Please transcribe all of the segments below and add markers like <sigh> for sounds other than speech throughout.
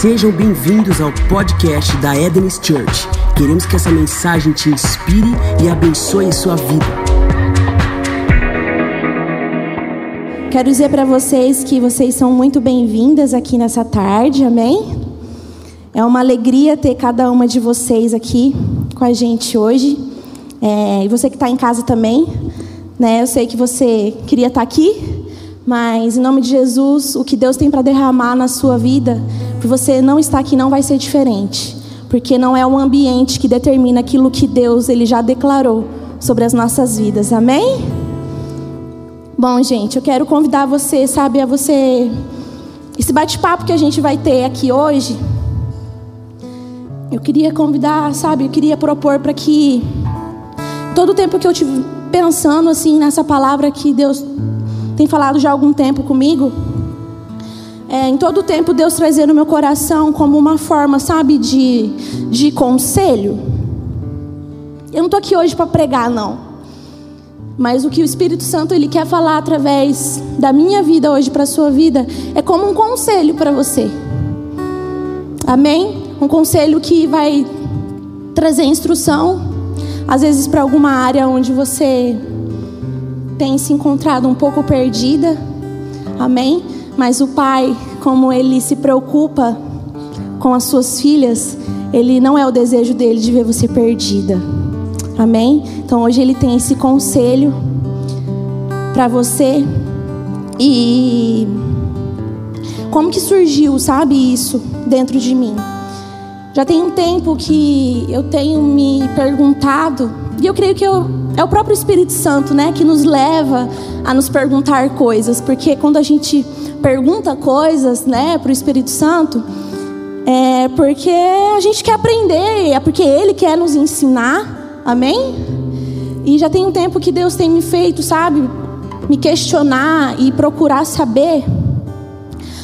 Sejam bem-vindos ao podcast da Eden's Church. Queremos que essa mensagem te inspire e abençoe sua vida. Quero dizer para vocês que vocês são muito bem-vindas aqui nessa tarde, amém? É uma alegria ter cada uma de vocês aqui com a gente hoje. É, e você que está em casa também, né? Eu sei que você queria estar tá aqui, mas em nome de Jesus, o que Deus tem para derramar na sua vida, por você não estar aqui não vai ser diferente, porque não é o ambiente que determina aquilo que Deus ele já declarou sobre as nossas vidas. Amém? Bom, gente, eu quero convidar você, sabe, a você esse bate-papo que a gente vai ter aqui hoje. Eu queria convidar, sabe, eu queria propor para que todo o tempo que eu tive pensando assim nessa palavra que Deus tem falado já há algum tempo comigo, é, em todo tempo Deus trazer no meu coração como uma forma, sabe, de, de conselho. Eu não estou aqui hoje para pregar, não. Mas o que o Espírito Santo ele quer falar através da minha vida hoje para a sua vida é como um conselho para você. Amém? Um conselho que vai trazer instrução, às vezes para alguma área onde você tem se encontrado um pouco perdida. Amém? Mas o pai, como ele se preocupa com as suas filhas, ele não é o desejo dele de ver você perdida. Amém? Então hoje ele tem esse conselho para você. E como que surgiu, sabe, isso dentro de mim? Já tem um tempo que eu tenho me perguntado, e eu creio que eu, é o próprio Espírito Santo, né, que nos leva a nos perguntar coisas, porque quando a gente pergunta coisas, né, para o Espírito Santo, é porque a gente quer aprender, é porque Ele quer nos ensinar, amém? E já tem um tempo que Deus tem me feito, sabe, me questionar e procurar saber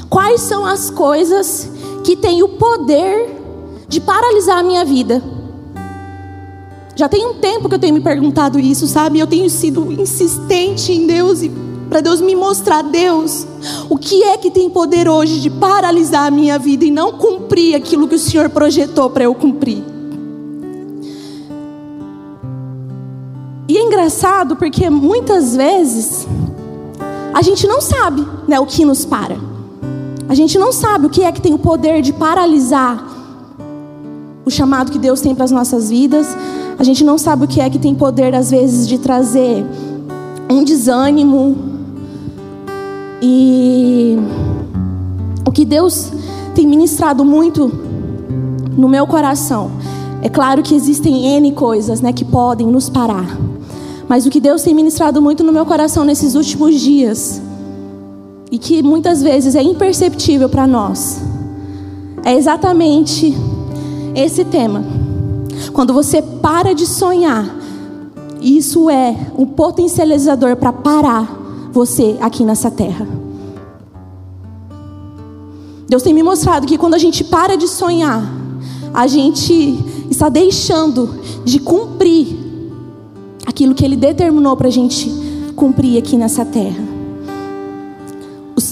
quais são as coisas que têm o poder de paralisar a minha vida. Já tem um tempo que eu tenho me perguntado isso, sabe? Eu tenho sido insistente em Deus e para Deus me mostrar, Deus, o que é que tem poder hoje de paralisar a minha vida e não cumprir aquilo que o Senhor projetou para eu cumprir. E é engraçado porque muitas vezes a gente não sabe né, o que nos para. A gente não sabe o que é que tem o poder de paralisar o chamado que Deus tem para as nossas vidas. A gente não sabe o que é que tem poder, às vezes, de trazer um desânimo. E o que Deus tem ministrado muito no meu coração. É claro que existem N coisas né, que podem nos parar. Mas o que Deus tem ministrado muito no meu coração nesses últimos dias, e que muitas vezes é imperceptível para nós, é exatamente esse tema. Quando você para de sonhar, isso é um potencializador para parar você aqui nessa terra. Deus tem me mostrado que quando a gente para de sonhar, a gente está deixando de cumprir aquilo que Ele determinou para a gente cumprir aqui nessa terra.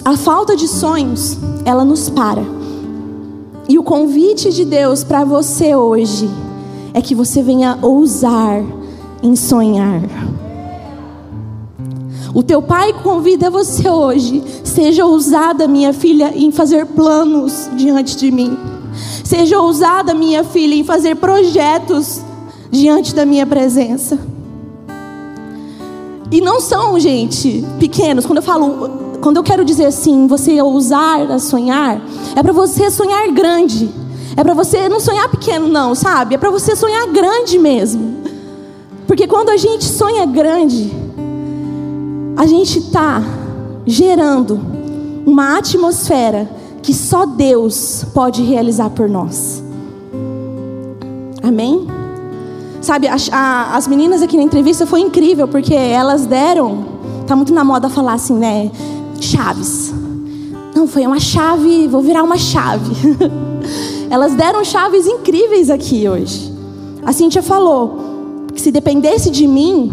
A falta de sonhos, ela nos para. E o convite de Deus para você hoje é que você venha ousar em sonhar. O teu pai convida você hoje, seja ousada, minha filha, em fazer planos diante de mim. Seja ousada, minha filha, em fazer projetos diante da minha presença. E não são, gente, pequenos. Quando eu falo quando eu quero dizer assim, você ousar a sonhar, é para você sonhar grande. É para você não sonhar pequeno, não, sabe? É para você sonhar grande mesmo. Porque quando a gente sonha grande, a gente está gerando uma atmosfera que só Deus pode realizar por nós. Amém? Sabe, a, a, as meninas aqui na entrevista foi incrível, porque elas deram. Tá muito na moda falar assim, né? chaves. Não, foi uma chave, vou virar uma chave. <laughs> Elas deram chaves incríveis aqui hoje. A Cintia falou que se dependesse de mim,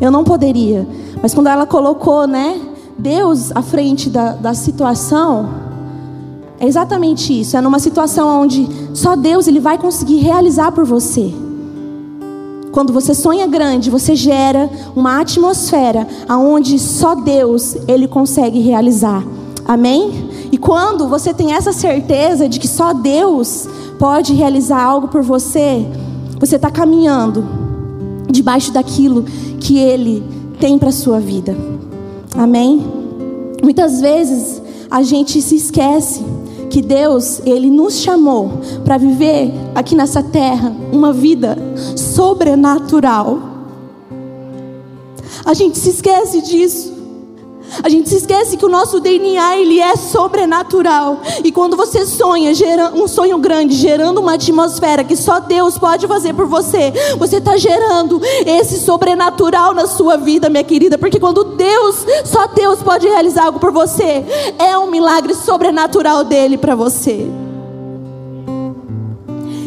eu não poderia. Mas quando ela colocou, né, Deus à frente da, da situação, É exatamente isso. É numa situação onde só Deus ele vai conseguir realizar por você. Quando você sonha grande, você gera uma atmosfera aonde só Deus ele consegue realizar. Amém? E quando você tem essa certeza de que só Deus pode realizar algo por você, você está caminhando debaixo daquilo que Ele tem para sua vida. Amém? Muitas vezes a gente se esquece que Deus, Ele nos chamou para viver aqui nessa terra uma vida sobrenatural. A gente se esquece disso. A gente se esquece que o nosso DNA ele é sobrenatural. E quando você sonha um sonho grande, gerando uma atmosfera que só Deus pode fazer por você, você está gerando esse sobrenatural na sua vida, minha querida. Porque quando Deus, só Deus pode realizar algo por você, é um milagre sobrenatural dele para você.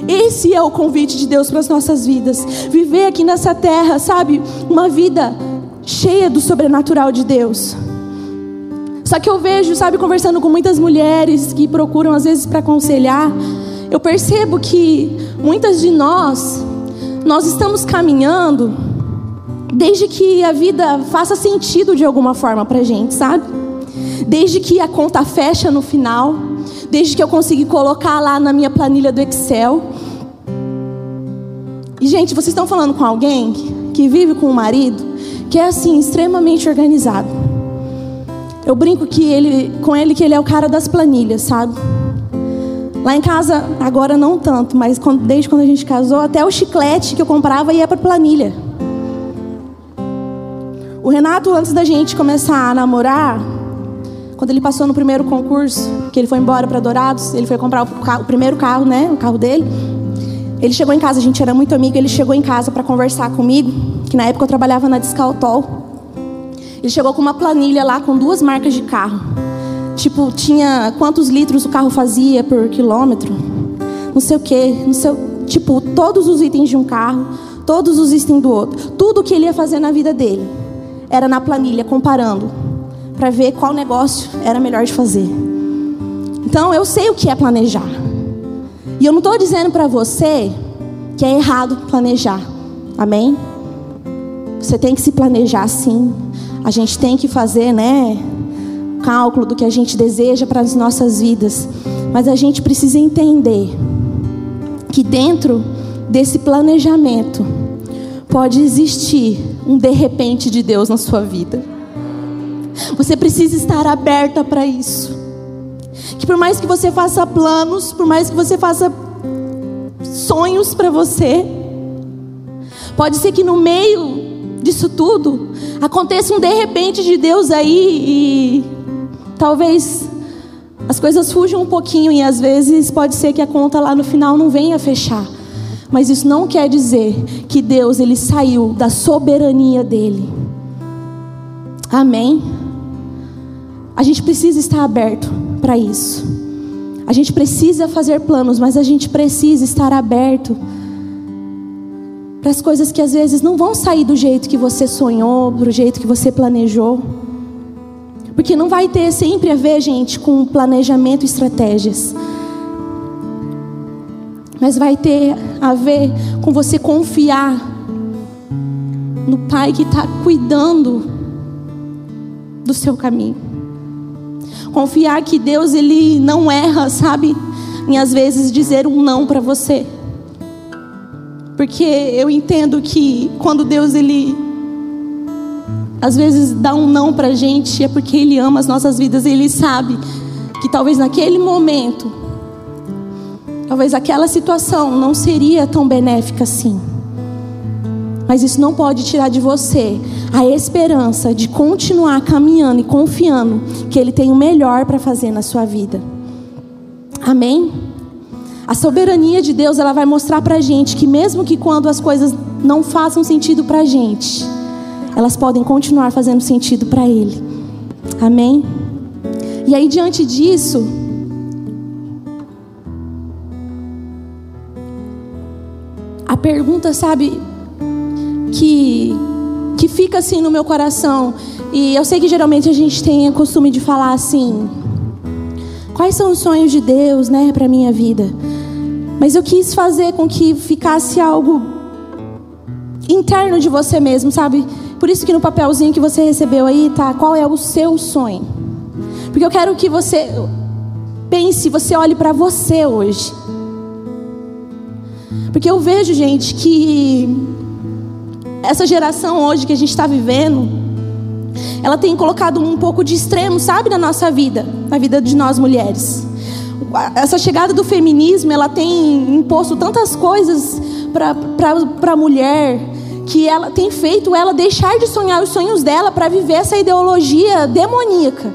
Esse é o convite de Deus para as nossas vidas. Viver aqui nessa terra, sabe? Uma vida cheia do sobrenatural de Deus. Só que eu vejo, sabe, conversando com muitas mulheres que procuram às vezes para aconselhar, eu percebo que muitas de nós, nós estamos caminhando desde que a vida faça sentido de alguma forma para gente, sabe? Desde que a conta fecha no final, desde que eu consegui colocar lá na minha planilha do Excel. E gente, vocês estão falando com alguém que vive com um marido que é assim extremamente organizado. Eu brinco que ele, com ele que ele é o cara das planilhas, sabe? Lá em casa, agora não tanto, mas quando, desde quando a gente casou, até o chiclete que eu comprava ia para planilha. O Renato, antes da gente começar a namorar, quando ele passou no primeiro concurso, que ele foi embora para Dourados, ele foi comprar o, o, primeiro carro, né, o carro dele. Ele chegou em casa, a gente era muito amigo, ele chegou em casa para conversar comigo, que na época eu trabalhava na Discaltol. Ele chegou com uma planilha lá com duas marcas de carro. Tipo, tinha quantos litros o carro fazia por quilômetro. Não sei o quê. Não sei, tipo, todos os itens de um carro, todos os itens do outro. Tudo que ele ia fazer na vida dele era na planilha, comparando. Para ver qual negócio era melhor de fazer. Então, eu sei o que é planejar. E eu não estou dizendo para você que é errado planejar. Amém? Você tem que se planejar sim. A gente tem que fazer, né, cálculo do que a gente deseja para as nossas vidas. Mas a gente precisa entender que dentro desse planejamento pode existir um de repente de Deus na sua vida. Você precisa estar aberta para isso. Que por mais que você faça planos, por mais que você faça sonhos para você, pode ser que no meio disso tudo aconteça um de repente de Deus aí e talvez as coisas fujam um pouquinho e às vezes pode ser que a conta lá no final não venha fechar. Mas isso não quer dizer que Deus ele saiu da soberania dele. Amém. A gente precisa estar aberto para isso. A gente precisa fazer planos, mas a gente precisa estar aberto para as coisas que às vezes não vão sair do jeito que você sonhou, do jeito que você planejou. Porque não vai ter sempre a ver, gente, com planejamento e estratégias. Mas vai ter a ver com você confiar no Pai que está cuidando do seu caminho. Confiar que Deus ele não erra, sabe? Em às vezes dizer um não para você. Porque eu entendo que quando Deus ele às vezes dá um não pra gente é porque ele ama as nossas vidas, e ele sabe que talvez naquele momento talvez aquela situação não seria tão benéfica assim. Mas isso não pode tirar de você a esperança de continuar caminhando e confiando que Ele tem o melhor para fazer na sua vida. Amém? A soberania de Deus, ela vai mostrar para a gente que mesmo que quando as coisas não façam sentido para a gente, elas podem continuar fazendo sentido para Ele. Amém? E aí diante disso, a pergunta, sabe, que que fica assim no meu coração, e eu sei que geralmente a gente tem o costume de falar assim: Quais são os sonhos de Deus, né, para minha vida? Mas eu quis fazer com que ficasse algo interno de você mesmo, sabe? Por isso que no papelzinho que você recebeu aí tá qual é o seu sonho. Porque eu quero que você pense, você olhe para você hoje. Porque eu vejo, gente, que essa geração hoje que a gente está vivendo, ela tem colocado um pouco de extremo, sabe, na nossa vida, na vida de nós mulheres. Essa chegada do feminismo, ela tem imposto tantas coisas para a mulher, que ela tem feito ela deixar de sonhar os sonhos dela para viver essa ideologia demoníaca.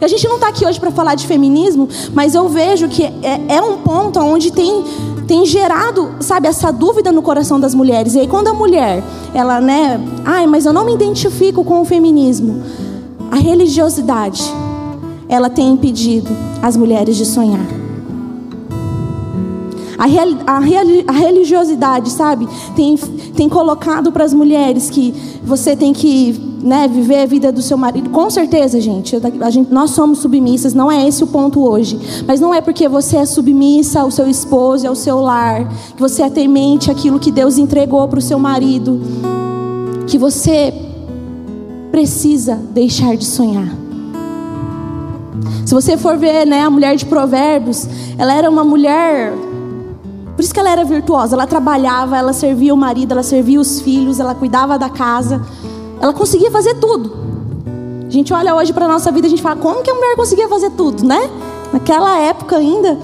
E a gente não está aqui hoje para falar de feminismo, mas eu vejo que é, é um ponto onde tem, tem gerado, sabe, essa dúvida no coração das mulheres. E aí quando a mulher, ela, né, ai, mas eu não me identifico com o feminismo. A religiosidade, ela tem impedido as mulheres de sonhar. A, real, a, real, a religiosidade, sabe, tem, tem colocado para as mulheres que você tem que né, viver a vida do seu marido. Com certeza, gente, a gente, nós somos submissas, não é esse o ponto hoje. Mas não é porque você é submissa ao seu esposo e ao seu lar, que você é temente aquilo que Deus entregou para o seu marido, que você precisa deixar de sonhar. Se você for ver, né, a mulher de Provérbios, ela era uma mulher por isso que ela era virtuosa. Ela trabalhava, ela servia o marido, ela servia os filhos, ela cuidava da casa. Ela conseguia fazer tudo. A gente olha hoje para nossa vida a gente fala, como que a mulher conseguia fazer tudo, né? Naquela época ainda.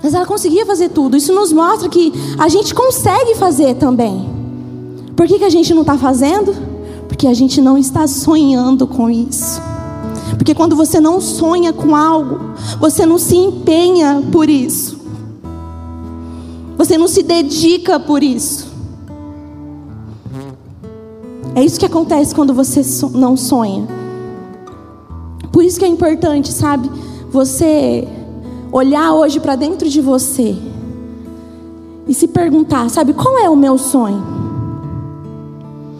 Mas ela conseguia fazer tudo. Isso nos mostra que a gente consegue fazer também. Por que, que a gente não está fazendo? Porque a gente não está sonhando com isso. Porque quando você não sonha com algo, você não se empenha por isso. Você não se dedica por isso. É isso que acontece quando você não sonha. Por isso que é importante, sabe? Você olhar hoje para dentro de você e se perguntar, sabe, qual é o meu sonho?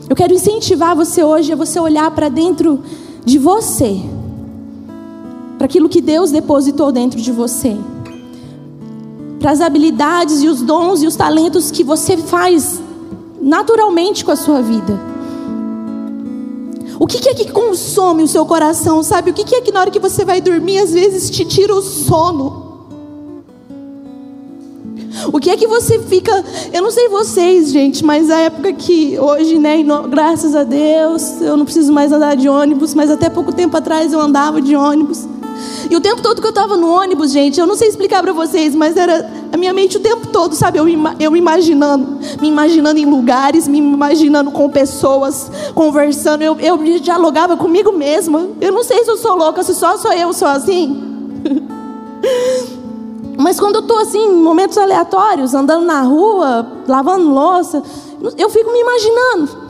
Eu quero incentivar você hoje a você olhar para dentro de você, para aquilo que Deus depositou dentro de você para as habilidades e os dons e os talentos que você faz naturalmente com a sua vida. O que é que consome o seu coração, sabe? O que é que na hora que você vai dormir, às vezes te tira o sono? O que é que você fica. Eu não sei vocês, gente, mas a época que hoje, né, graças a Deus, eu não preciso mais andar de ônibus, mas até pouco tempo atrás eu andava de ônibus. E o tempo todo que eu estava no ônibus, gente, eu não sei explicar para vocês, mas era a minha mente o tempo todo, sabe? Eu, eu imaginando, me imaginando em lugares, me imaginando com pessoas, conversando. Eu, eu dialogava comigo mesma. Eu não sei se eu sou louca, se só sou eu, sou assim. <laughs> Mas quando eu estou assim, em momentos aleatórios, andando na rua, lavando louça, eu fico me imaginando.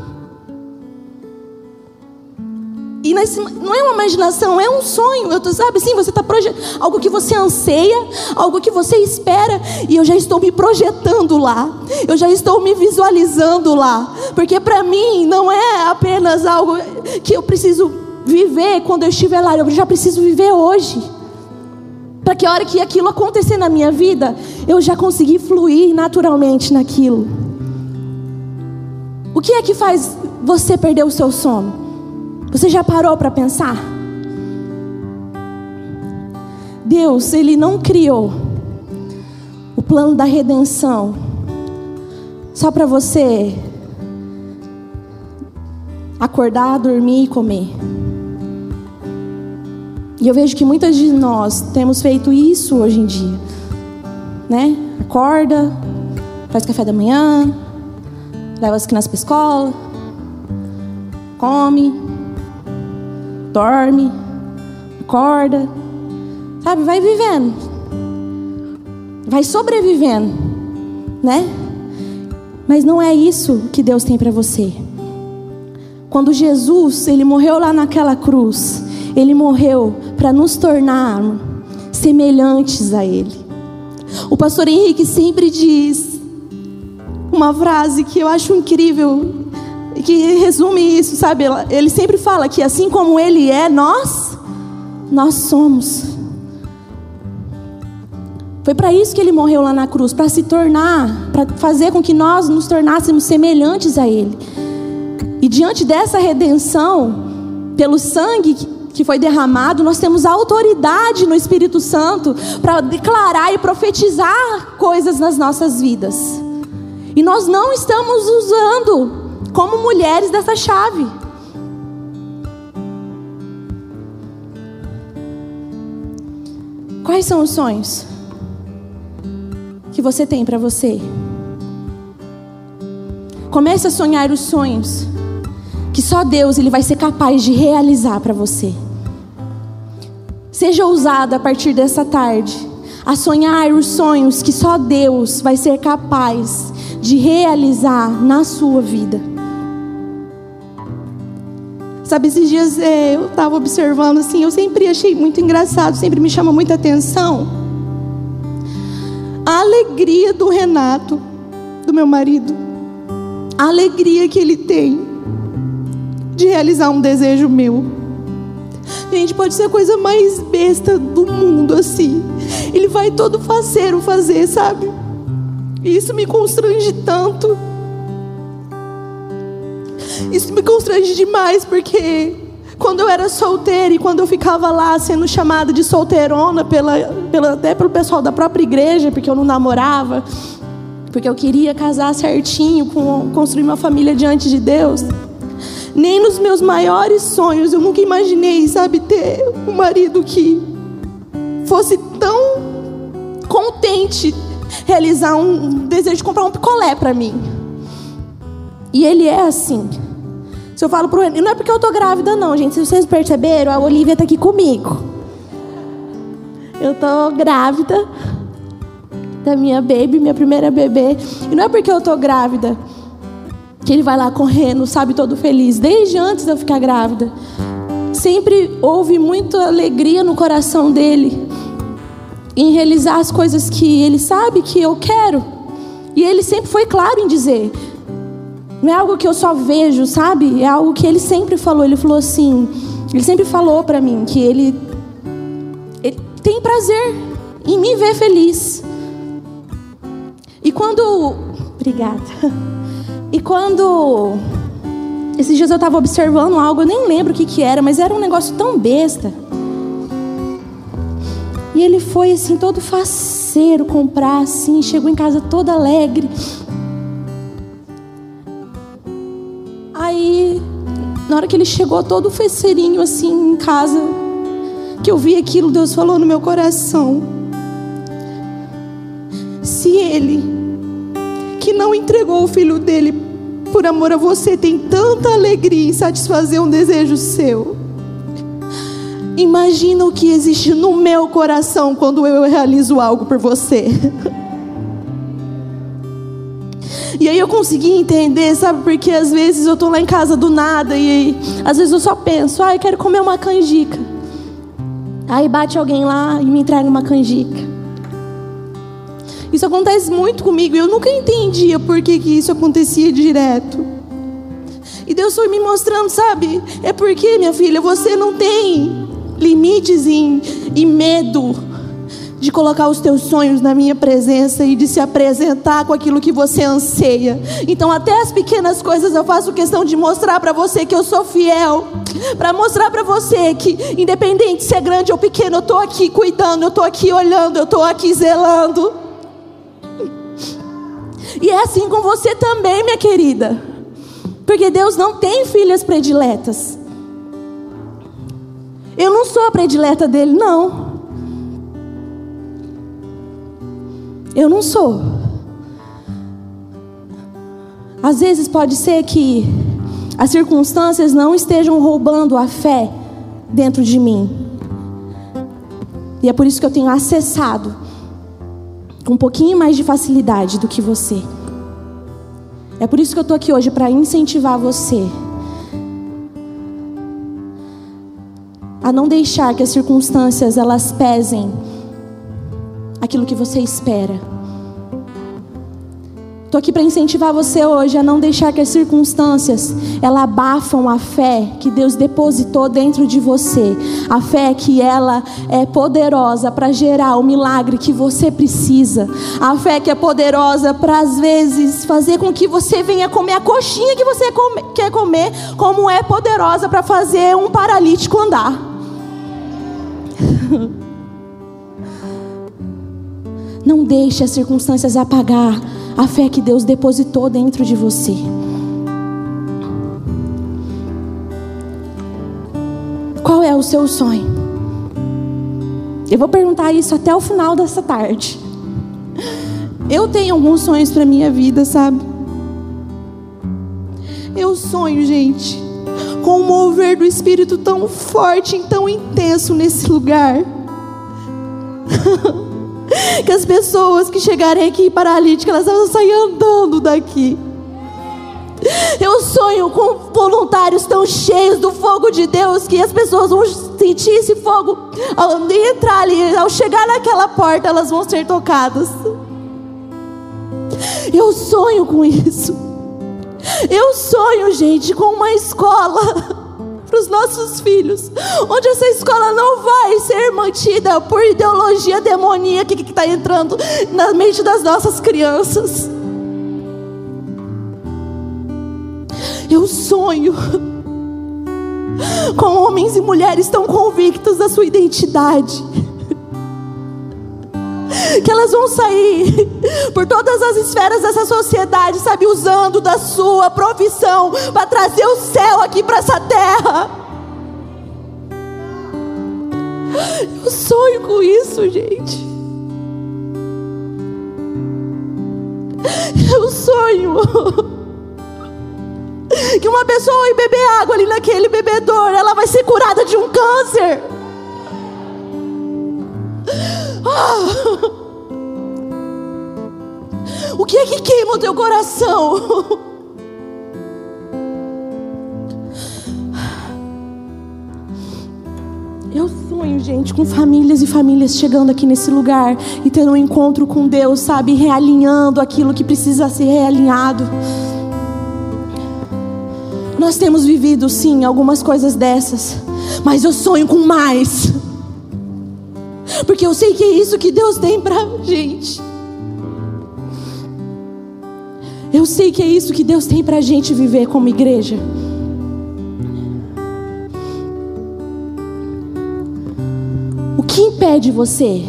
E nesse, não é uma imaginação, é um sonho. Eu tô, sabe sim, você está projetando algo que você anseia, algo que você espera, e eu já estou me projetando lá. Eu já estou me visualizando lá, porque para mim não é apenas algo que eu preciso viver quando eu estiver lá, eu já preciso viver hoje. Para que a hora que aquilo acontecer na minha vida, eu já consegui fluir naturalmente naquilo. O que é que faz você perder o seu sono? Você já parou para pensar? Deus, Ele não criou o plano da redenção só para você acordar, dormir e comer. E eu vejo que muitas de nós temos feito isso hoje em dia, né? Acorda, faz café da manhã, leva as crianças para escola, come, dorme, acorda, sabe? Vai vivendo, vai sobrevivendo, né? Mas não é isso que Deus tem para você. Quando Jesus, ele morreu lá naquela cruz, ele morreu para nos tornar semelhantes a ele. O pastor Henrique sempre diz uma frase que eu acho incrível que resume isso, sabe? Ele sempre fala que assim como ele é, nós, nós somos. Foi para isso que ele morreu lá na cruz, para se tornar, para fazer com que nós nos tornássemos semelhantes a ele. E diante dessa redenção, pelo sangue que foi derramado, nós temos autoridade no Espírito Santo para declarar e profetizar coisas nas nossas vidas. E nós não estamos usando como mulheres dessa chave. Quais são os sonhos que você tem para você? Comece a sonhar os sonhos que só Deus ele vai ser capaz de realizar para você. Seja ousado a partir dessa tarde a sonhar os sonhos que só Deus vai ser capaz de realizar na sua vida. Sabe, esses dias é, eu estava observando assim, eu sempre achei muito engraçado, sempre me chama muita atenção. A alegria do Renato, do meu marido, a alegria que ele tem de realizar um desejo meu. Gente, pode ser a coisa mais besta do mundo assim. Ele vai todo faceiro fazer, sabe? E isso me constrange tanto. Isso me constrange demais porque quando eu era solteira e quando eu ficava lá sendo chamada de solteirona pela, pela, até pelo pessoal da própria igreja, porque eu não namorava, porque eu queria casar certinho, com, construir uma família diante de Deus. Nem nos meus maiores sonhos eu nunca imaginei, sabe, ter um marido que fosse tão contente realizar um, desejo de comprar um picolé para mim. E ele é assim. Se eu falo pro ele, não é porque eu tô grávida não, gente. Se vocês perceberam, a Olivia tá aqui comigo. Eu tô grávida da minha baby, minha primeira bebê. E não é porque eu tô grávida que ele vai lá correndo, sabe, todo feliz, desde antes de eu ficar grávida. Sempre houve muita alegria no coração dele em realizar as coisas que ele sabe que eu quero. E ele sempre foi claro em dizer: não é algo que eu só vejo, sabe? É algo que ele sempre falou. Ele falou assim, ele sempre falou para mim que ele, ele tem prazer em me ver feliz. E quando, obrigada. E quando esses dias eu estava observando algo, eu nem lembro o que, que era, mas era um negócio tão besta. E ele foi assim, todo faceiro comprar, assim, chegou em casa todo alegre. Aí, na hora que ele chegou todo faceirinho assim em casa, que eu vi aquilo, Deus falou no meu coração. Se ele que não entregou o filho dele por amor a você tem tanta alegria em satisfazer um desejo seu. Imagina o que existe no meu coração quando eu realizo algo por você. E aí eu consegui entender, sabe? Porque às vezes eu tô lá em casa do nada e aí, às vezes eu só penso, ah, eu quero comer uma canjica. Aí bate alguém lá e me entrega uma canjica. Isso acontece muito comigo e eu nunca entendia por que, que isso acontecia direto. E Deus foi me mostrando, sabe? É porque, minha filha, você não tem limites e, e medo de colocar os teus sonhos na minha presença e de se apresentar com aquilo que você anseia. Então, até as pequenas coisas eu faço questão de mostrar para você que eu sou fiel, para mostrar para você que, independente se é grande ou pequeno, eu estou aqui cuidando, eu estou aqui olhando, eu estou aqui zelando. E é assim com você também, minha querida. Porque Deus não tem filhas prediletas. Eu não sou a predileta dele, não. Eu não sou. Às vezes pode ser que as circunstâncias não estejam roubando a fé dentro de mim. E é por isso que eu tenho acessado com um pouquinho mais de facilidade do que você. É por isso que eu estou aqui hoje para incentivar você a não deixar que as circunstâncias elas pesem aquilo que você espera. Estou aqui para incentivar você hoje a não deixar que as circunstâncias ela abafam a fé que Deus depositou dentro de você. A fé que ela é poderosa para gerar o milagre que você precisa. A fé que é poderosa para às vezes fazer com que você venha comer a coxinha que você quer comer, como é poderosa para fazer um paralítico andar. <laughs> Não deixe as circunstâncias apagar a fé que Deus depositou dentro de você. Qual é o seu sonho? Eu vou perguntar isso até o final dessa tarde. Eu tenho alguns sonhos para minha vida, sabe? Eu sonho, gente, com um mover do Espírito tão forte e tão intenso nesse lugar. <laughs> que as pessoas que chegarem aqui paralíticas, elas vão sair andando daqui. Eu sonho com voluntários tão cheios do fogo de Deus que as pessoas vão sentir esse fogo ao entrar ali, ao chegar naquela porta, elas vão ser tocadas. Eu sonho com isso. Eu sonho, gente, com uma escola <laughs> para os nossos filhos, onde essa escola não vai ser mantida por ideologia demoníaca que está entrando na mente das nossas crianças. Eu sonho com homens e mulheres tão convictos da sua identidade que elas vão sair por todas as esferas dessa sociedade, sabe, usando da sua profissão para trazer o céu aqui para essa terra. Eu sonho com isso, gente. Eu sonho que uma pessoa ir beber água ali naquele bebedouro, ela vai ser curada de um câncer. Ah! O que é que queima o teu coração? Eu sonho, gente, com famílias e famílias chegando aqui nesse lugar e tendo um encontro com Deus, sabe? Realinhando aquilo que precisa ser realinhado. Nós temos vivido, sim, algumas coisas dessas, mas eu sonho com mais. Porque eu sei que é isso que Deus tem pra gente. Eu sei que é isso que Deus tem para a gente viver como igreja. O que impede você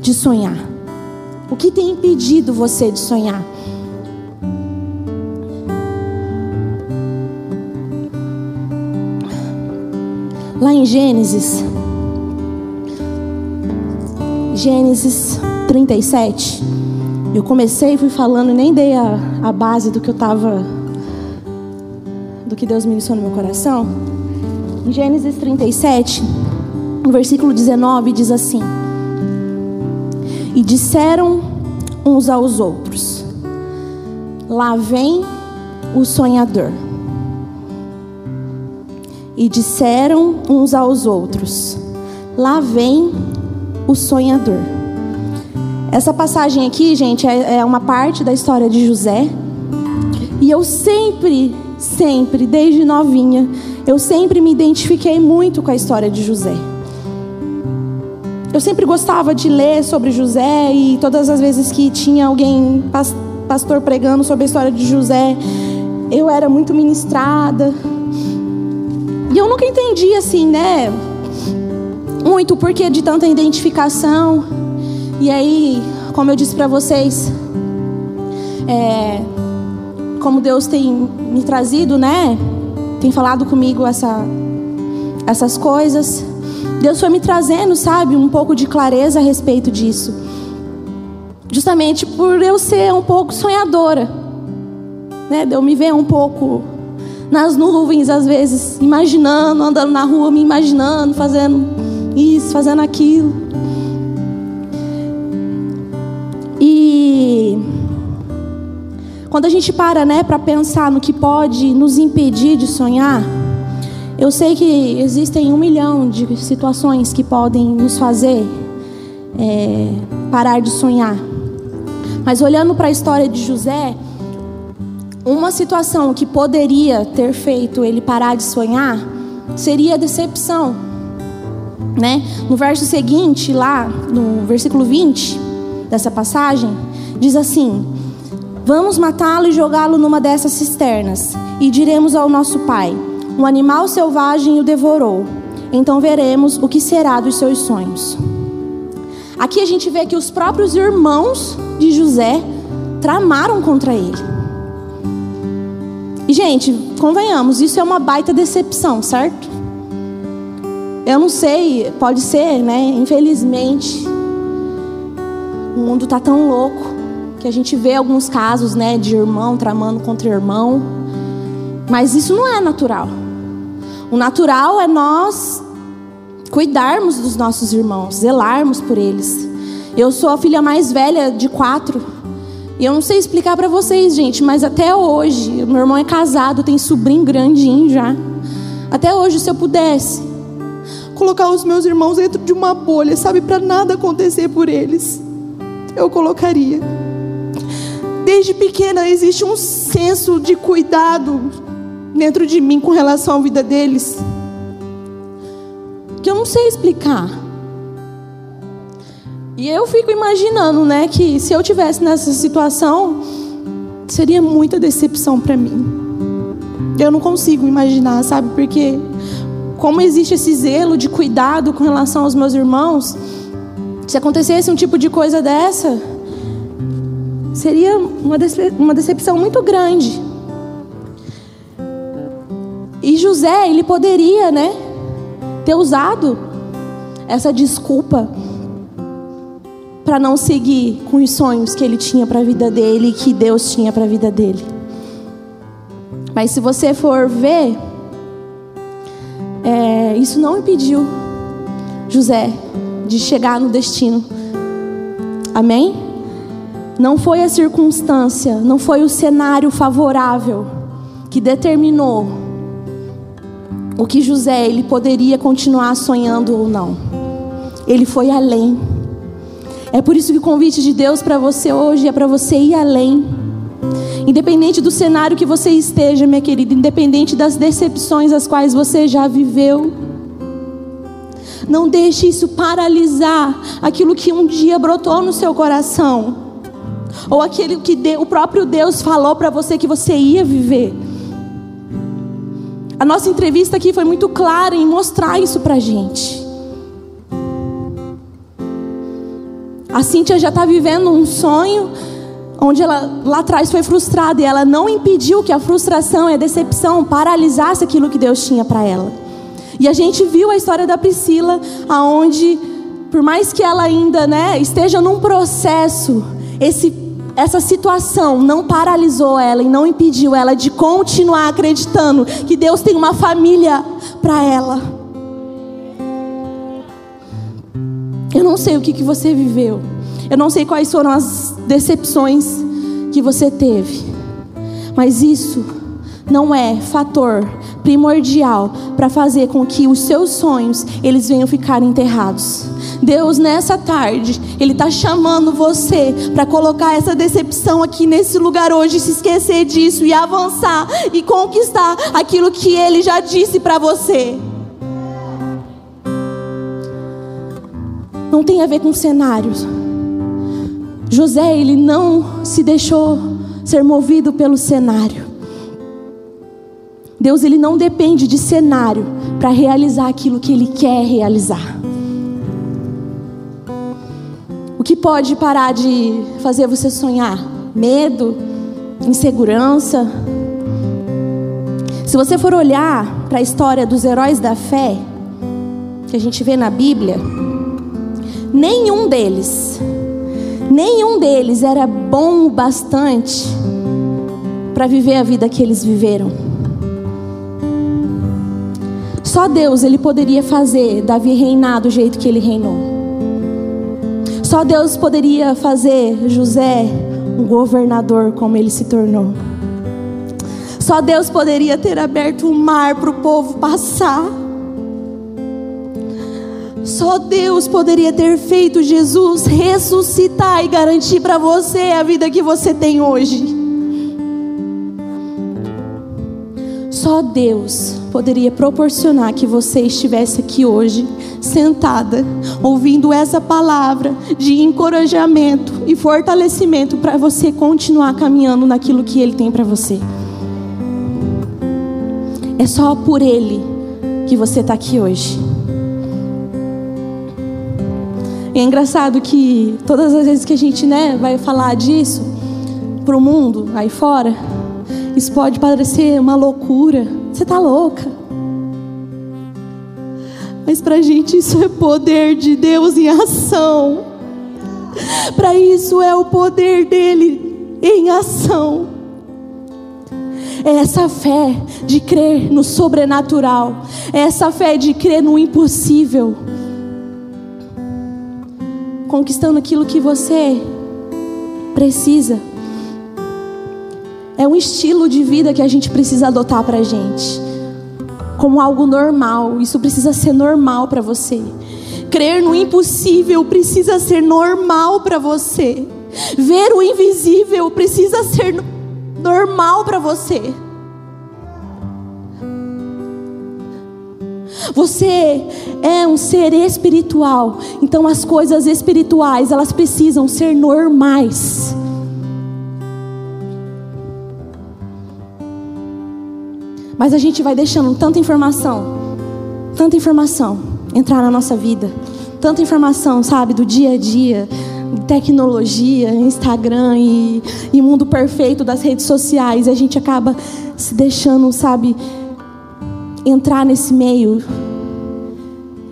de sonhar? O que tem impedido você de sonhar? Lá em Gênesis, Gênesis 37. Eu comecei, fui falando e nem dei a, a base do que eu estava, do que Deus ministrou no meu coração. Em Gênesis 37, no versículo 19, diz assim: E disseram uns aos outros: Lá vem o sonhador. E disseram uns aos outros: Lá vem o sonhador. Essa passagem aqui, gente, é, é uma parte da história de José. E eu sempre, sempre, desde novinha, eu sempre me identifiquei muito com a história de José. Eu sempre gostava de ler sobre José e todas as vezes que tinha alguém, pastor pregando sobre a história de José, eu era muito ministrada. E eu nunca entendi assim, né? Muito o porquê de tanta identificação. E aí, como eu disse para vocês, é, como Deus tem me trazido, né? Tem falado comigo essa, essas coisas. Deus foi me trazendo, sabe, um pouco de clareza a respeito disso. Justamente por eu ser um pouco sonhadora. Né? De eu me ver um pouco nas nuvens, às vezes, imaginando, andando na rua, me imaginando, fazendo isso, fazendo aquilo. Quando a gente para, né, para pensar no que pode nos impedir de sonhar, eu sei que existem um milhão de situações que podem nos fazer é, parar de sonhar. Mas olhando para a história de José, uma situação que poderia ter feito ele parar de sonhar seria a decepção. Né? No verso seguinte, lá no versículo 20 dessa passagem, diz assim: Vamos matá-lo e jogá-lo numa dessas cisternas, e diremos ao nosso pai: Um animal selvagem o devorou. Então veremos o que será dos seus sonhos. Aqui a gente vê que os próprios irmãos de José tramaram contra ele. E, gente, convenhamos, isso é uma baita decepção, certo? Eu não sei, pode ser, né? Infelizmente, o mundo tá tão louco que a gente vê alguns casos, né, de irmão tramando contra irmão. Mas isso não é natural. O natural é nós cuidarmos dos nossos irmãos, zelarmos por eles. Eu sou a filha mais velha de quatro. E eu não sei explicar para vocês, gente, mas até hoje, meu irmão é casado, tem sobrinho grandinho já. Até hoje, se eu pudesse colocar os meus irmãos dentro de uma bolha, sabe, para nada acontecer por eles, eu colocaria. Desde pequena existe um senso de cuidado dentro de mim com relação à vida deles, que eu não sei explicar. E eu fico imaginando, né, que se eu tivesse nessa situação, seria muita decepção para mim. Eu não consigo imaginar, sabe? Porque como existe esse zelo de cuidado com relação aos meus irmãos, se acontecesse um tipo de coisa dessa, seria uma, uma decepção muito grande. E José, ele poderia, né, ter usado essa desculpa para não seguir com os sonhos que ele tinha para a vida dele e que Deus tinha para a vida dele. Mas se você for ver, é, isso não impediu José de chegar no destino. Amém? Não foi a circunstância, não foi o cenário favorável que determinou o que José ele poderia continuar sonhando ou não. Ele foi além. É por isso que o convite de Deus para você hoje é para você ir além. Independente do cenário que você esteja, minha querida, independente das decepções as quais você já viveu, não deixe isso paralisar aquilo que um dia brotou no seu coração, ou aquilo que o próprio Deus falou para você que você ia viver. A nossa entrevista aqui foi muito clara em mostrar isso para gente. A Cíntia já está vivendo um sonho onde ela lá atrás foi frustrada e ela não impediu que a frustração e a decepção paralisasse aquilo que Deus tinha para ela. E a gente viu a história da Priscila, aonde por mais que ela ainda, né, esteja num processo, esse essa situação não paralisou ela e não impediu ela de continuar acreditando que Deus tem uma família para ela. Eu não sei o que, que você viveu. Eu não sei quais foram as decepções que você teve. Mas isso não é fator primordial para fazer com que os seus sonhos eles venham ficar enterrados. Deus nessa tarde, ele está chamando você para colocar essa decepção aqui nesse lugar hoje, se esquecer disso e avançar e conquistar aquilo que ele já disse para você. não tem a ver com cenários. José, ele não se deixou ser movido pelo cenário. Deus, ele não depende de cenário para realizar aquilo que ele quer realizar. O que pode parar de fazer você sonhar? Medo, insegurança. Se você for olhar para a história dos heróis da fé, que a gente vê na Bíblia, nenhum deles, nenhum deles era bom o bastante para viver a vida que eles viveram. Só Deus ele poderia fazer Davi reinar do jeito que ele reinou. Só Deus poderia fazer José um governador como ele se tornou. Só Deus poderia ter aberto o mar para o povo passar. Só Deus poderia ter feito Jesus ressuscitar e garantir para você a vida que você tem hoje. Só Deus poderia proporcionar que você estivesse aqui hoje, sentada, ouvindo essa palavra de encorajamento e fortalecimento para você continuar caminhando naquilo que Ele tem para você. É só por Ele que você está aqui hoje. É engraçado que todas as vezes que a gente né, vai falar disso para o mundo aí fora, isso pode parecer uma loucura. Você está louca. Mas para a gente isso é poder de Deus em ação. Para isso é o poder dele em ação. É essa fé de crer no sobrenatural. É essa fé de crer no impossível. Conquistando aquilo que você precisa. É um estilo de vida que a gente precisa adotar para a gente, como algo normal. Isso precisa ser normal para você. Crer no impossível precisa ser normal para você. Ver o invisível precisa ser normal para você. Você é um ser espiritual, então as coisas espirituais, elas precisam ser normais. Mas a gente vai deixando tanta informação, tanta informação entrar na nossa vida, tanta informação, sabe, do dia a dia, tecnologia, Instagram e, e mundo perfeito das redes sociais. E a gente acaba se deixando, sabe, entrar nesse meio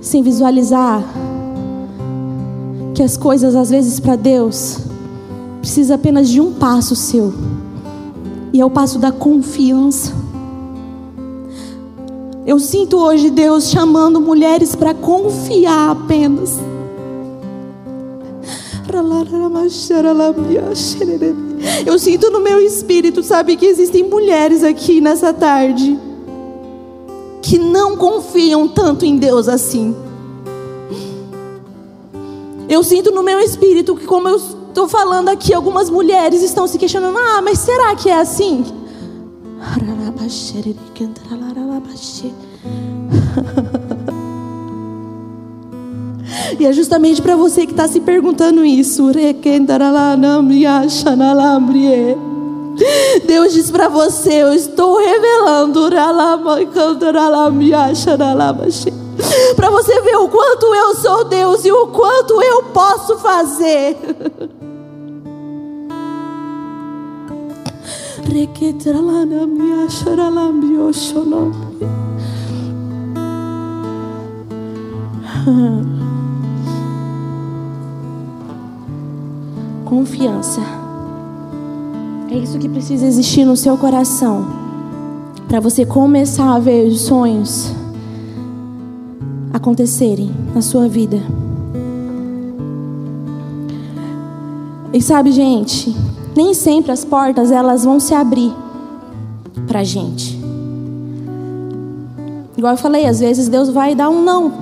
sem visualizar que as coisas às vezes para Deus precisa apenas de um passo seu. E é o passo da confiança. Eu sinto hoje Deus chamando mulheres para confiar apenas. Eu sinto no meu espírito, sabe, que existem mulheres aqui nessa tarde que não confiam tanto em Deus assim. Eu sinto no meu espírito que, como eu estou falando aqui, algumas mulheres estão se questionando: ah, mas será que é assim? <laughs> E é justamente para você que está se perguntando isso. Deus diz para você: Eu estou revelando para você ver o quanto eu sou Deus e o quanto eu posso fazer. <laughs> Confiança. É isso que precisa existir no seu coração. Para você começar a ver os sonhos acontecerem na sua vida. E sabe, gente, nem sempre as portas elas vão se abrir pra gente. Igual eu falei, às vezes Deus vai dar um não.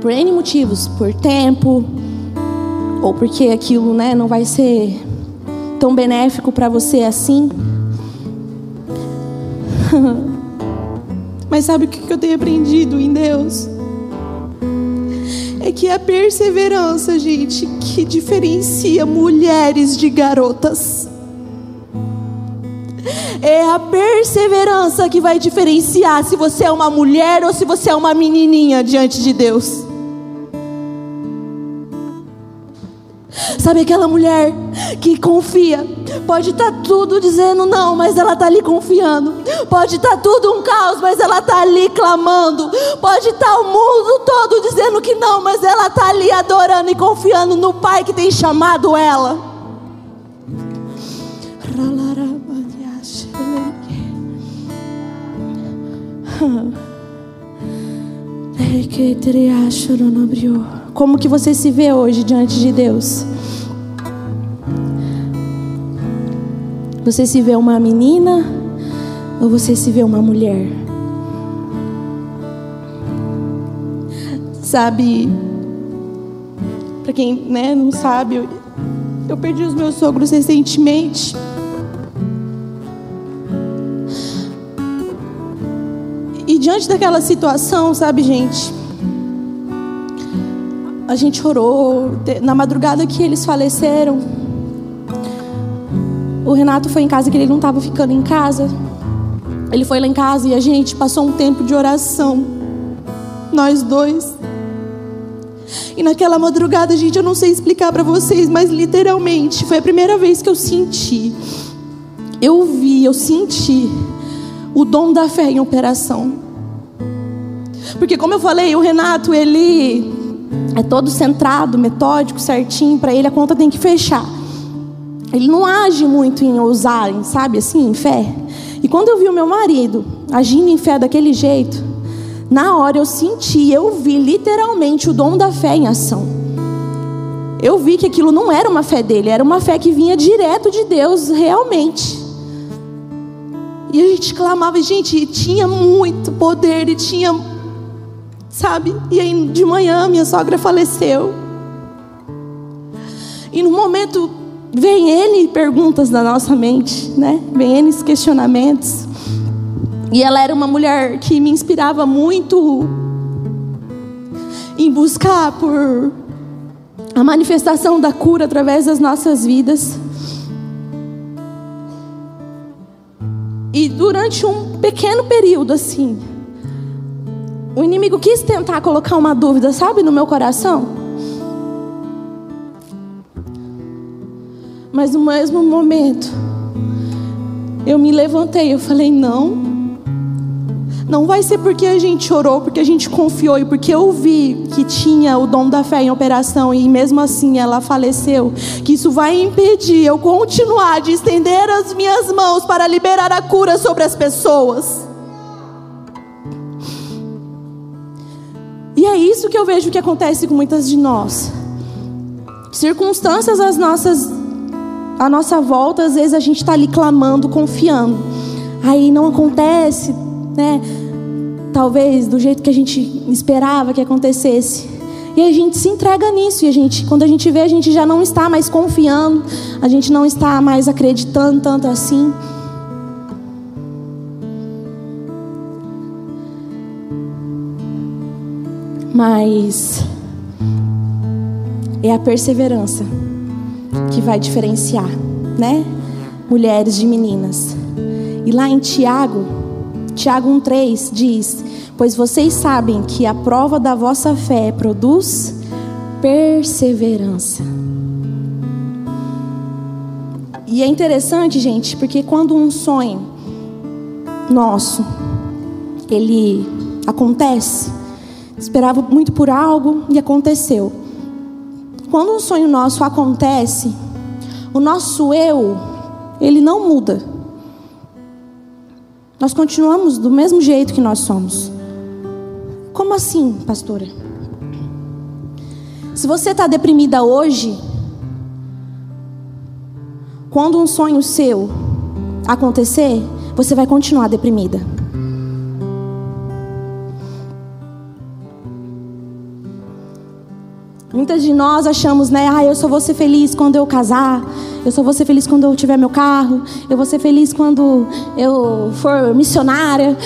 Por N motivos, por tempo, ou porque aquilo né, não vai ser tão benéfico para você assim. <laughs> Mas sabe o que eu tenho aprendido em Deus? É que é a perseverança, gente, que diferencia mulheres de garotas. É a perseverança que vai diferenciar se você é uma mulher ou se você é uma menininha diante de Deus. Sabe aquela mulher que confia? Pode estar tá tudo dizendo não, mas ela está ali confiando. Pode estar tá tudo um caos, mas ela está ali clamando. Pode estar tá o mundo todo dizendo que não, mas ela está ali adorando e confiando no Pai que tem chamado ela. Como que você se vê hoje diante de Deus? Você se vê uma menina ou você se vê uma mulher? Sabe, para quem né, não sabe, eu, eu perdi os meus sogros recentemente. E diante daquela situação, sabe, gente, a gente orou na madrugada que eles faleceram o Renato foi em casa que ele não estava ficando em casa. Ele foi lá em casa e a gente passou um tempo de oração. Nós dois. E naquela madrugada, gente, eu não sei explicar para vocês, mas literalmente foi a primeira vez que eu senti. Eu vi, eu senti o dom da fé em operação. Porque como eu falei, o Renato, ele é todo centrado, metódico, certinho, para ele a conta tem que fechar. Ele não age muito em ousar, sabe, assim, em fé. E quando eu vi o meu marido agindo em fé daquele jeito, na hora eu senti, eu vi literalmente o dom da fé em ação. Eu vi que aquilo não era uma fé dele, era uma fé que vinha direto de Deus, realmente. E a gente clamava, gente, e tinha muito poder, e tinha, sabe? E aí de manhã minha sogra faleceu. E no momento vem N perguntas na nossa mente, né? Vem N questionamentos. E ela era uma mulher que me inspirava muito em buscar por a manifestação da cura através das nossas vidas. E durante um pequeno período assim, o inimigo quis tentar colocar uma dúvida, sabe, no meu coração. Mas no mesmo momento, eu me levantei, eu falei: não, não vai ser porque a gente orou, porque a gente confiou e porque eu vi que tinha o dom da fé em operação e mesmo assim ela faleceu, que isso vai impedir eu continuar de estender as minhas mãos para liberar a cura sobre as pessoas. E é isso que eu vejo que acontece com muitas de nós. Circunstâncias as nossas à nossa volta, às vezes a gente está ali clamando, confiando. Aí não acontece, né? Talvez do jeito que a gente esperava que acontecesse. E a gente se entrega nisso. E a gente, quando a gente vê, a gente já não está mais confiando, a gente não está mais acreditando tanto assim. Mas é a perseverança que vai diferenciar, né? Mulheres de meninas. E lá em Tiago, Tiago 1,3 diz: Pois vocês sabem que a prova da vossa fé produz perseverança. E é interessante, gente, porque quando um sonho nosso ele acontece, esperava muito por algo e aconteceu. Quando um sonho nosso acontece, o nosso eu, ele não muda. Nós continuamos do mesmo jeito que nós somos. Como assim, pastora? Se você está deprimida hoje, quando um sonho seu acontecer, você vai continuar deprimida. Muitas de nós achamos, né? Ah, eu só vou ser feliz quando eu casar. Eu só vou ser feliz quando eu tiver meu carro. Eu vou ser feliz quando eu for missionária.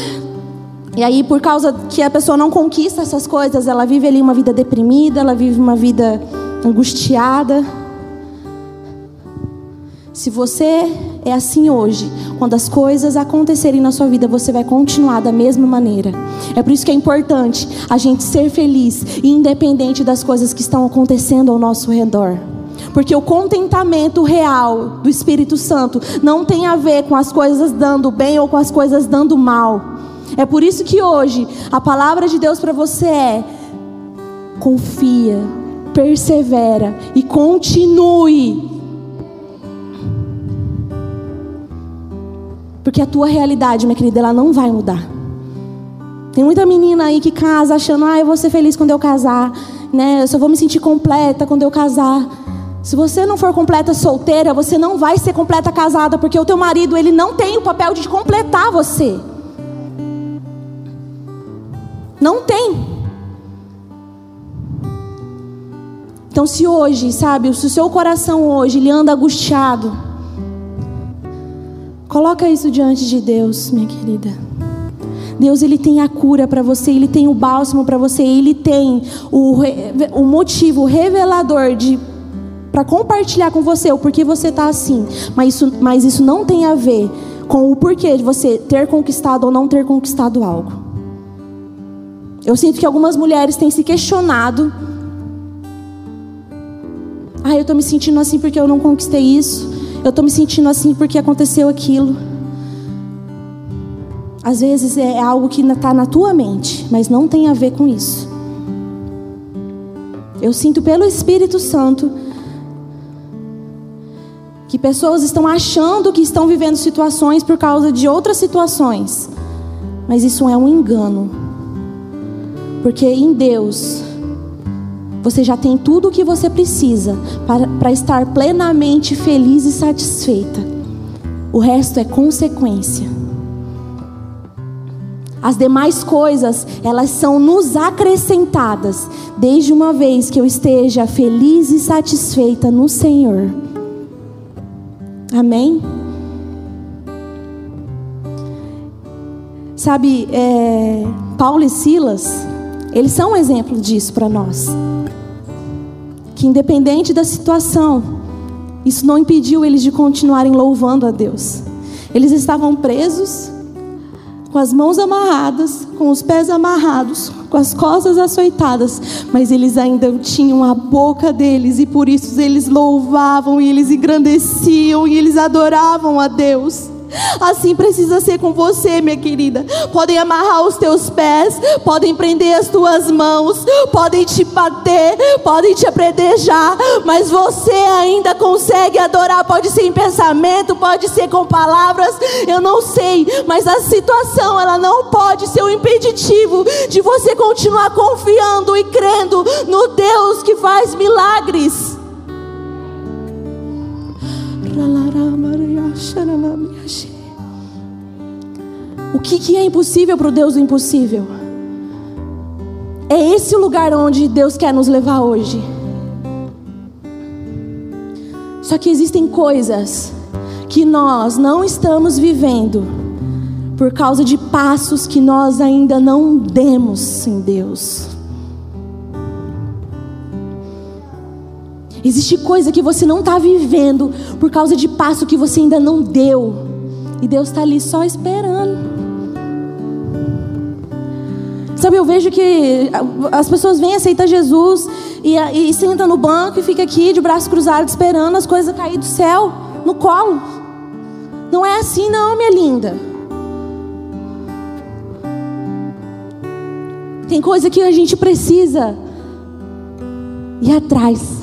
E aí, por causa que a pessoa não conquista essas coisas, ela vive ali uma vida deprimida, ela vive uma vida angustiada. Se você é assim hoje, quando as coisas acontecerem na sua vida, você vai continuar da mesma maneira. É por isso que é importante a gente ser feliz, independente das coisas que estão acontecendo ao nosso redor. Porque o contentamento real do Espírito Santo não tem a ver com as coisas dando bem ou com as coisas dando mal. É por isso que hoje a palavra de Deus para você é: confia, persevera e continue Porque a tua realidade, minha querida, ela não vai mudar. Tem muita menina aí que casa achando, ah, eu vou ser feliz quando eu casar, né? Eu só vou me sentir completa quando eu casar. Se você não for completa solteira, você não vai ser completa casada, porque o teu marido, ele não tem o papel de completar você. Não tem. Então, se hoje, sabe, se o seu coração hoje ele anda angustiado, coloca isso diante de Deus, minha querida. Deus ele tem a cura para você, ele tem o bálsamo para você, ele tem o, o motivo revelador de para compartilhar com você o porquê você está assim. Mas isso, mas isso não tem a ver com o porquê de você ter conquistado ou não ter conquistado algo. Eu sinto que algumas mulheres têm se questionado. Ah, eu estou me sentindo assim porque eu não conquistei isso. Eu estou me sentindo assim porque aconteceu aquilo. Às vezes é algo que está na tua mente, mas não tem a ver com isso. Eu sinto pelo Espírito Santo que pessoas estão achando que estão vivendo situações por causa de outras situações, mas isso é um engano, porque em Deus você já tem tudo o que você precisa para, para estar plenamente feliz e satisfeita. O resto é consequência. As demais coisas, elas são nos acrescentadas, desde uma vez que eu esteja feliz e satisfeita no Senhor. Amém? Sabe, é, Paulo e Silas, eles são um exemplo disso para nós. Que independente da situação, isso não impediu eles de continuarem louvando a Deus. Eles estavam presos, com as mãos amarradas, com os pés amarrados, com as costas açoitadas, mas eles ainda tinham a boca deles e por isso eles louvavam e eles engrandeciam e eles adoravam a Deus. Assim precisa ser com você, minha querida. Podem amarrar os teus pés, podem prender as tuas mãos, podem te bater, podem te apredejar, mas você ainda consegue adorar. Pode ser em pensamento, pode ser com palavras, eu não sei, mas a situação ela não pode ser um impeditivo de você continuar confiando e crendo no Deus que faz milagres. O que, que é impossível para o Deus do impossível? É esse o lugar onde Deus quer nos levar hoje. Só que existem coisas que nós não estamos vivendo por causa de passos que nós ainda não demos em Deus. Existe coisa que você não está vivendo por causa de passo que você ainda não deu. E Deus está ali só esperando. Sabe, eu vejo que as pessoas vêm aceitar Jesus e, e sentam no banco e fica aqui de braço cruzado esperando as coisas cair do céu no colo. Não é assim, não, minha linda. Tem coisa que a gente precisa ir atrás.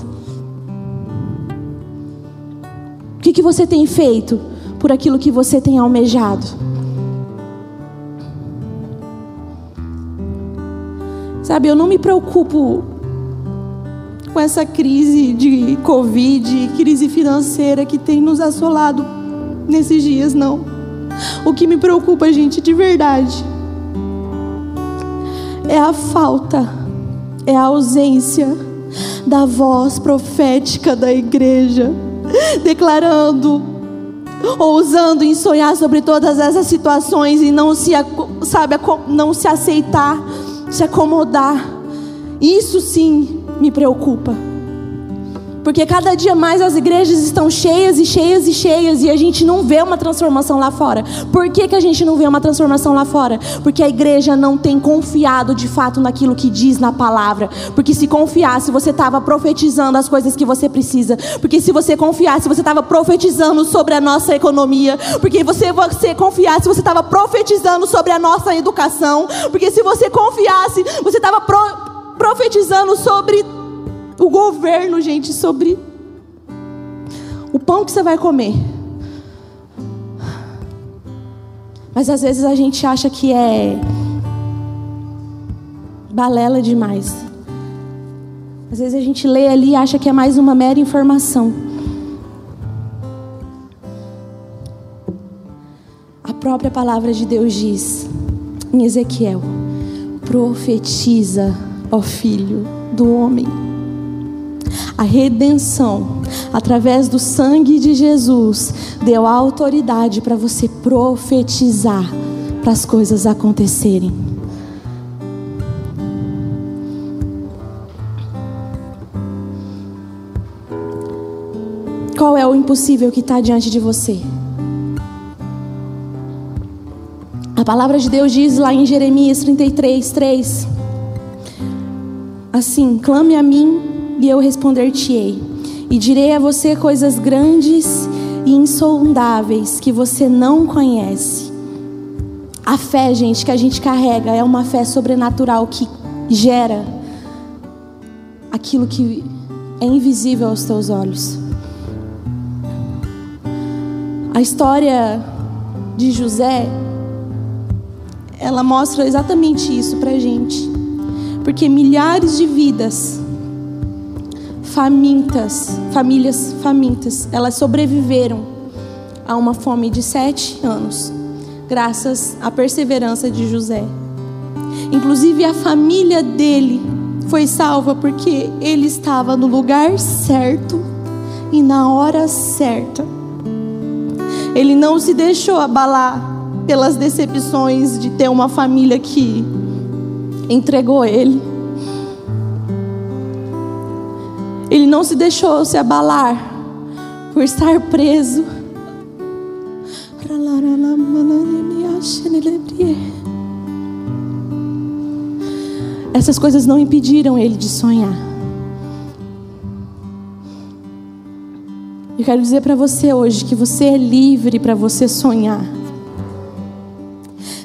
Que, que você tem feito por aquilo que você tem almejado? Sabe, eu não me preocupo com essa crise de Covid, crise financeira que tem nos assolado nesses dias, não. O que me preocupa, gente, de verdade, é a falta, é a ausência da voz profética da igreja, <laughs> declarando, ousando em sonhar sobre todas essas situações e não se, sabe, não se aceitar se acomodar. Isso sim me preocupa. Porque cada dia mais as igrejas estão cheias e cheias e cheias e a gente não vê uma transformação lá fora. Por que, que a gente não vê uma transformação lá fora? Porque a igreja não tem confiado de fato naquilo que diz na palavra. Porque se confiasse, você estava profetizando as coisas que você precisa. Porque se você confiasse, você estava profetizando sobre a nossa economia. Porque se você confiasse, você estava profetizando sobre a nossa educação. Porque se você confiasse, você estava pro profetizando sobre o governo, gente, sobre o pão que você vai comer. Mas às vezes a gente acha que é balela demais. Às vezes a gente lê ali e acha que é mais uma mera informação. A própria palavra de Deus diz em Ezequiel: profetiza, ó filho do homem A redenção, através do sangue de Jesus, deu autoridade para você profetizar, para as coisas acontecerem. Qual é o impossível que está diante de você? A palavra de Deus diz lá em Jeremias 33, 3: Assim, clame a mim e eu responder-te-ei, e direi a você coisas grandes e insondáveis que você não conhece. A fé, gente, que a gente carrega é uma fé sobrenatural que gera aquilo que é invisível aos teus olhos. A história de José, ela mostra exatamente isso pra gente. Porque milhares de vidas famintas, famílias famintas, elas sobreviveram a uma fome de sete anos, graças à perseverança de José. Inclusive a família dele foi salva porque ele estava no lugar certo e na hora certa. Ele não se deixou abalar pelas decepções de ter uma família que entregou ele. Ele não se deixou se abalar por estar preso. Essas coisas não impediram ele de sonhar. Eu quero dizer para você hoje que você é livre para você sonhar.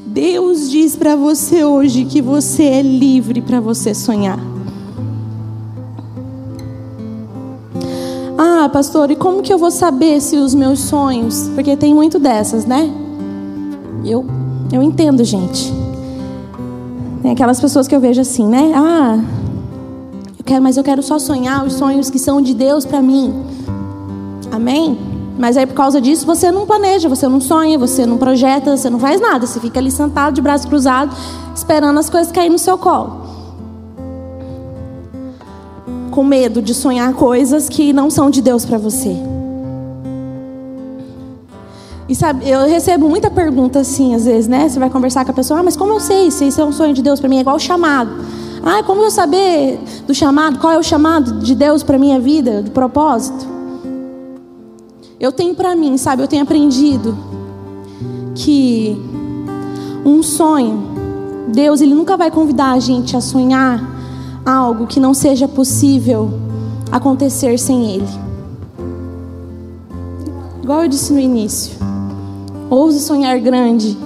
Deus diz para você hoje que você é livre para você sonhar. Ah, pastor, e como que eu vou saber se os meus sonhos? Porque tem muito dessas, né? Eu, eu entendo, gente. Tem aquelas pessoas que eu vejo assim, né? Ah, eu quero, mas eu quero só sonhar os sonhos que são de Deus para mim. Amém? Mas aí por causa disso você não planeja, você não sonha, você não projeta, você não faz nada. Você fica ali sentado de braço cruzado, esperando as coisas caírem no seu colo. Com medo de sonhar coisas que não são de Deus para você. E sabe, eu recebo muita pergunta assim, às vezes, né? Você vai conversar com a pessoa, ah, mas como eu sei se isso é um sonho de Deus para mim? É igual o chamado. Ah, como eu saber do chamado? Qual é o chamado de Deus para minha vida, do propósito? Eu tenho para mim, sabe, eu tenho aprendido que um sonho, Deus, ele nunca vai convidar a gente a sonhar algo que não seja possível acontecer sem ele. Igual eu disse no início, ouse sonhar grande.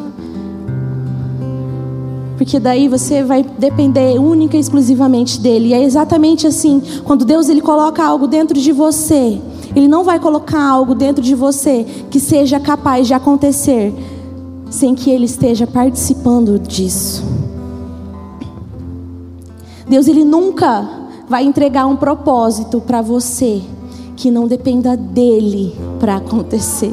Porque daí você vai depender única e exclusivamente dele. E é exatamente assim, quando Deus ele coloca algo dentro de você, ele não vai colocar algo dentro de você que seja capaz de acontecer sem que Ele esteja participando disso. Deus, Ele nunca vai entregar um propósito para você que não dependa dEle para acontecer.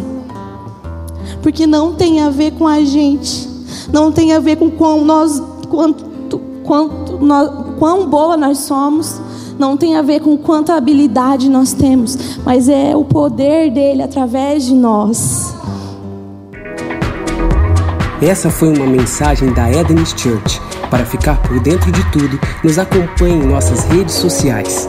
Porque não tem a ver com a gente, não tem a ver com quão, nós, quanto, quanto nós, quão boa nós somos, não tem a ver com quanta habilidade nós temos, mas é o poder dele através de nós. Essa foi uma mensagem da Eden's Church. Para ficar por dentro de tudo, nos acompanhe em nossas redes sociais.